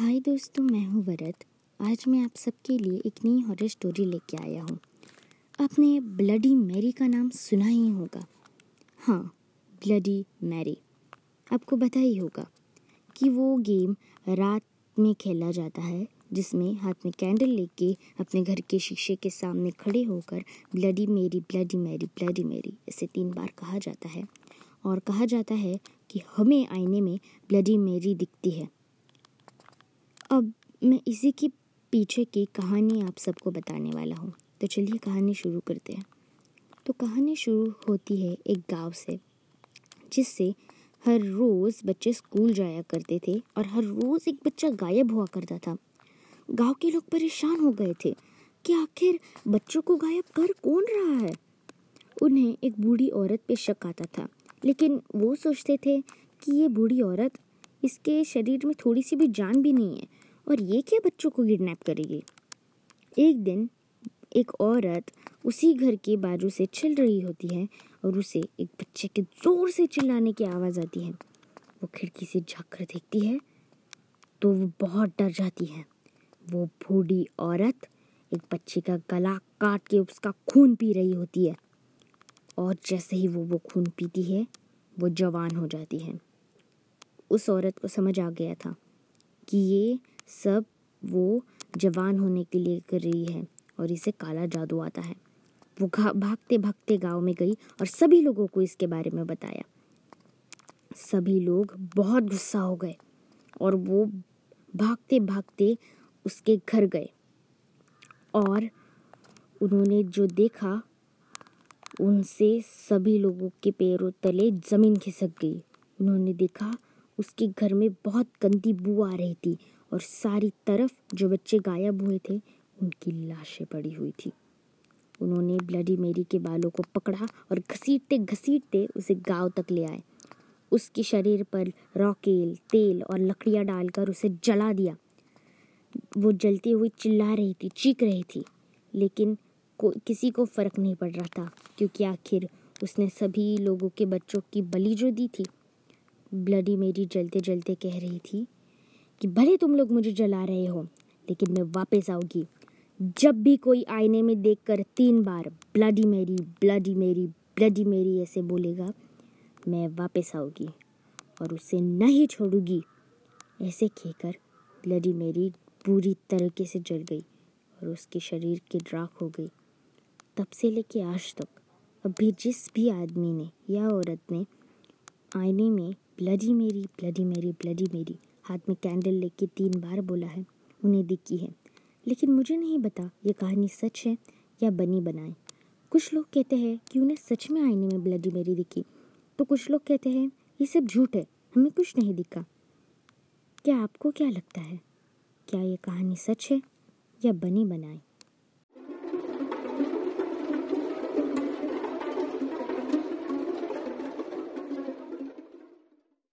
हाय दोस्तों, मैं हूँ वरद। आज मैं आप सबके लिए एक नई हॉरर स्टोरी लेके आया हूँ। आपने ब्लडी मैरी का नाम सुना ही होगा। हाँ ब्लडी मैरी आपको पता ही होगा कि वो गेम रात में खेला जाता है, जिसमें हाथ में कैंडल लेके अपने घर के शीशे के सामने खड़े होकर bloody Mary bloody Mary bloody Mary ऐसे तीन बार कहा जाता है। और कहा जाता है कि हमें आईने में ब्लडी मेरी दिखती है। अब मैं इसी के पीछे की कहानी आप सबको बताने वाला हूँ। तो चलिए कहानी शुरू करते हैं। तो कहानी शुरू होती है एक गाँव से, जिससे हर रोज़ बच्चे स्कूल जाया करते थे और हर रोज़ एक बच्चा गायब हुआ करता था। गाँव के लोग परेशान हो गए थे कि आखिर बच्चों को गायब कर कौन रहा है? उन्हें एक बूढ़ी औरत पे शक आता था, लेकिन वो सोचते थे कि ये बूढ़ी औरत इसके शरीर में थोड़ी सी भी जान भी नहीं है। और ये क्या बच्चों को किडनैप करेगी? एक दिन एक औरत उसी घर के बाजू से चल रही होती है और उसे एक बच्चे के ज़ोर से चिल्लाने की आवाज़ आती है। वो खिड़की से झाँक देखती है तो वो बहुत डर जाती है। वो बूढ़ी औरत एक बच्चे का गला काट के उसका खून पी रही होती है। और जैसे ही वो वो खून पीती है, वो जवान हो जाती है। उस औरत को समझ आ गया था कि ये सब वो जवान होने के लिए कर रही है और इसे काला जादू आता है। वो भागते भागते गाँव में गई और सभी लोगों को इसके बारे में बताया। सभी लोग बहुत गुस्सा हो गए और वो भागते भागते उसके घर गए और उन्होंने जो देखा, उनसे सभी लोगों के पैरों तले ज़मीन खिसक गई। उन्होंने देखा उसके घर में बहुत गंदी बू आ रही थी और सारी तरफ़ जो बच्चे गायब हुए थे, उनकी लाशें पड़ी हुई थी। उन्होंने ब्लडी मेरी के बालों को पकड़ा और घसीटते घसीटते उसे गाँव तक ले आए। उसके शरीर पर रॉकेल, तेल और लकड़ियाँ डालकर उसे जला दिया। वो जलती हुई चिल्ला रही थी, चीख रही थी, लेकिन को, किसी को फ़र्क नहीं पड़ रहा था, क्योंकि आखिर उसने सभी लोगों के बच्चों की बलि जो दी थी ब्लडी मेरी जलते जलते कह रही थी कि भले तुम लोग मुझे जला रहे हो, लेकिन मैं वापस आऊँगी। जब भी कोई आईने में देखकर तीन बार bloody Mary bloody Mary bloody Mary ऐसे बोलेगा, मैं वापस आऊँगी और उसे नहीं छोड़ूँगी। ऐसे कहकर ब्लडी मेरी पूरी तरीके से जल गई और उसके शरीर की राख हो गई तब से लेके आज तक अभी जिस भी आदमी ने या औरत ने आईने में, bloody Mary bloody Mary bloody मेरी। हाथ में कैंडल लेके तीन बार बोला है, उन्हें दिखी है। लेकिन मुझे नहीं पता ये कहानी सच है या बनी बनाई कुछ लोग कहते हैं कि उन्हें सच में आईने में ब्लडी मेरी दिखी। तो कुछ लोग कहते हैं, ये सब झूठ है, हमें कुछ नहीं दिखा। क्या आपको क्या लगता है? क्या ये कहानी सच है या बनी बनाई